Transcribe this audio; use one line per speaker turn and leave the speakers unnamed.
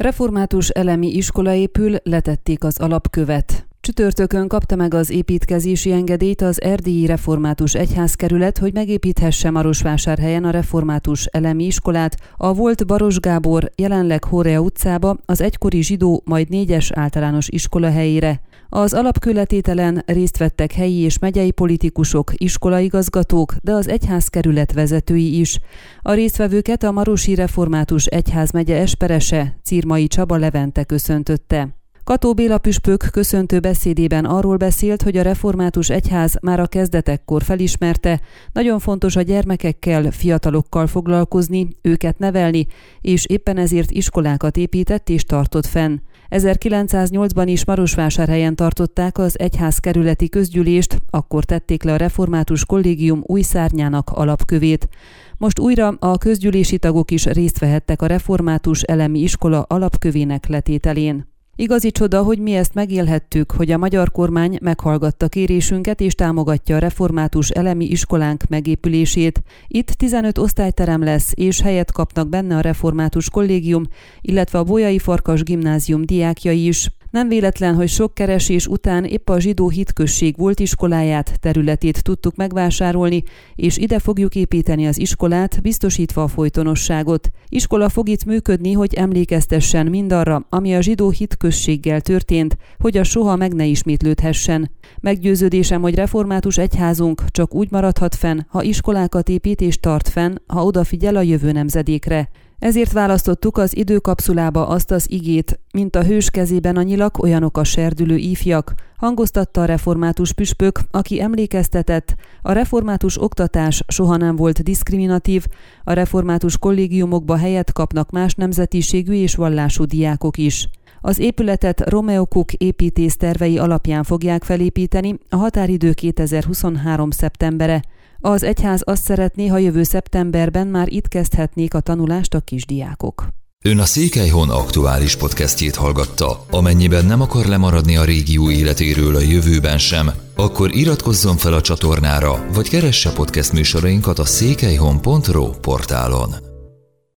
Református elemi iskola épül, letették az alapkövet. Csütörtökön kapta meg az építkezési engedélyt az Erdélyi Református Egyházkerület, hogy megépíthesse Marosvásárhelyen a Református elemi iskolát, a volt Baros Gábor, jelenleg Horea utcába, az egykori zsidó, majd négyes általános iskola helyére. Az alapkületételen részt vettek helyi és megyei politikusok, iskolaigazgatók, de az egyházkerület vezetői is. A résztvevőket a Marosi Református Egyházmegye Esperese, Cirmai Csaba Levente köszöntötte. Kató Béla püspök köszöntő beszédében arról beszélt, hogy a református egyház már a kezdetekkor felismerte, nagyon fontos a gyermekekkel, fiatalokkal foglalkozni, őket nevelni, és éppen ezért iskolákat épített és tartott fenn. 1908-ban is Marosvásárhelyen tartották az egyház kerületi közgyűlést, akkor tették le a református kollégium új szárnyának alapkövét. Most újra a közgyűlési tagok is részt vehettek a református elemi iskola alapkövének letételén. Igazi csoda, hogy mi ezt megélhettük, hogy a magyar kormány meghallgatta kérésünket és támogatja a református elemi iskolánk megépülését. Itt 15 osztályterem lesz, és helyet kapnak benne a református kollégium, illetve a Bolyai Farkas gimnázium diákjai is. Nem véletlen, hogy sok keresés után épp a zsidó hitközség volt iskoláját, területét tudtuk megvásárolni, és ide fogjuk építeni az iskolát, biztosítva a folytonosságot. Iskola fog itt működni, hogy emlékeztessen mindarra, ami a zsidó hitközséggel történt, hogy a soha meg ne ismétlődhessen. Meggyőződésem, hogy református egyházunk csak úgy maradhat fenn, ha iskolákat épít és tart fenn, ha odafigyel a jövő nemzedékre. Ezért választottuk az időkapszulába azt az igét, mint a hős kezében a nyilak, olyanok a serdülő ifjak, hangoztatta a református püspök, aki emlékeztetett, a református oktatás soha nem volt diszkriminatív, a református kollégiumokba helyet kapnak más nemzetiségű és vallású diákok is. Az épületet Romeo Cook építész tervei alapján fogják felépíteni, a határidő 2023. szeptembere. Az egyház azt szeretné, ha jövő szeptemberben már itt kezdhetnék a tanulást a kisdiákok.
Ön a Székelyhon aktuális podcastjét hallgatta. Amennyiben nem akar lemaradni a régió életéről a jövőben sem, akkor iratkozzon fel a csatornára, vagy keresse podcast műsorainkat a székelyhon.pro portálon.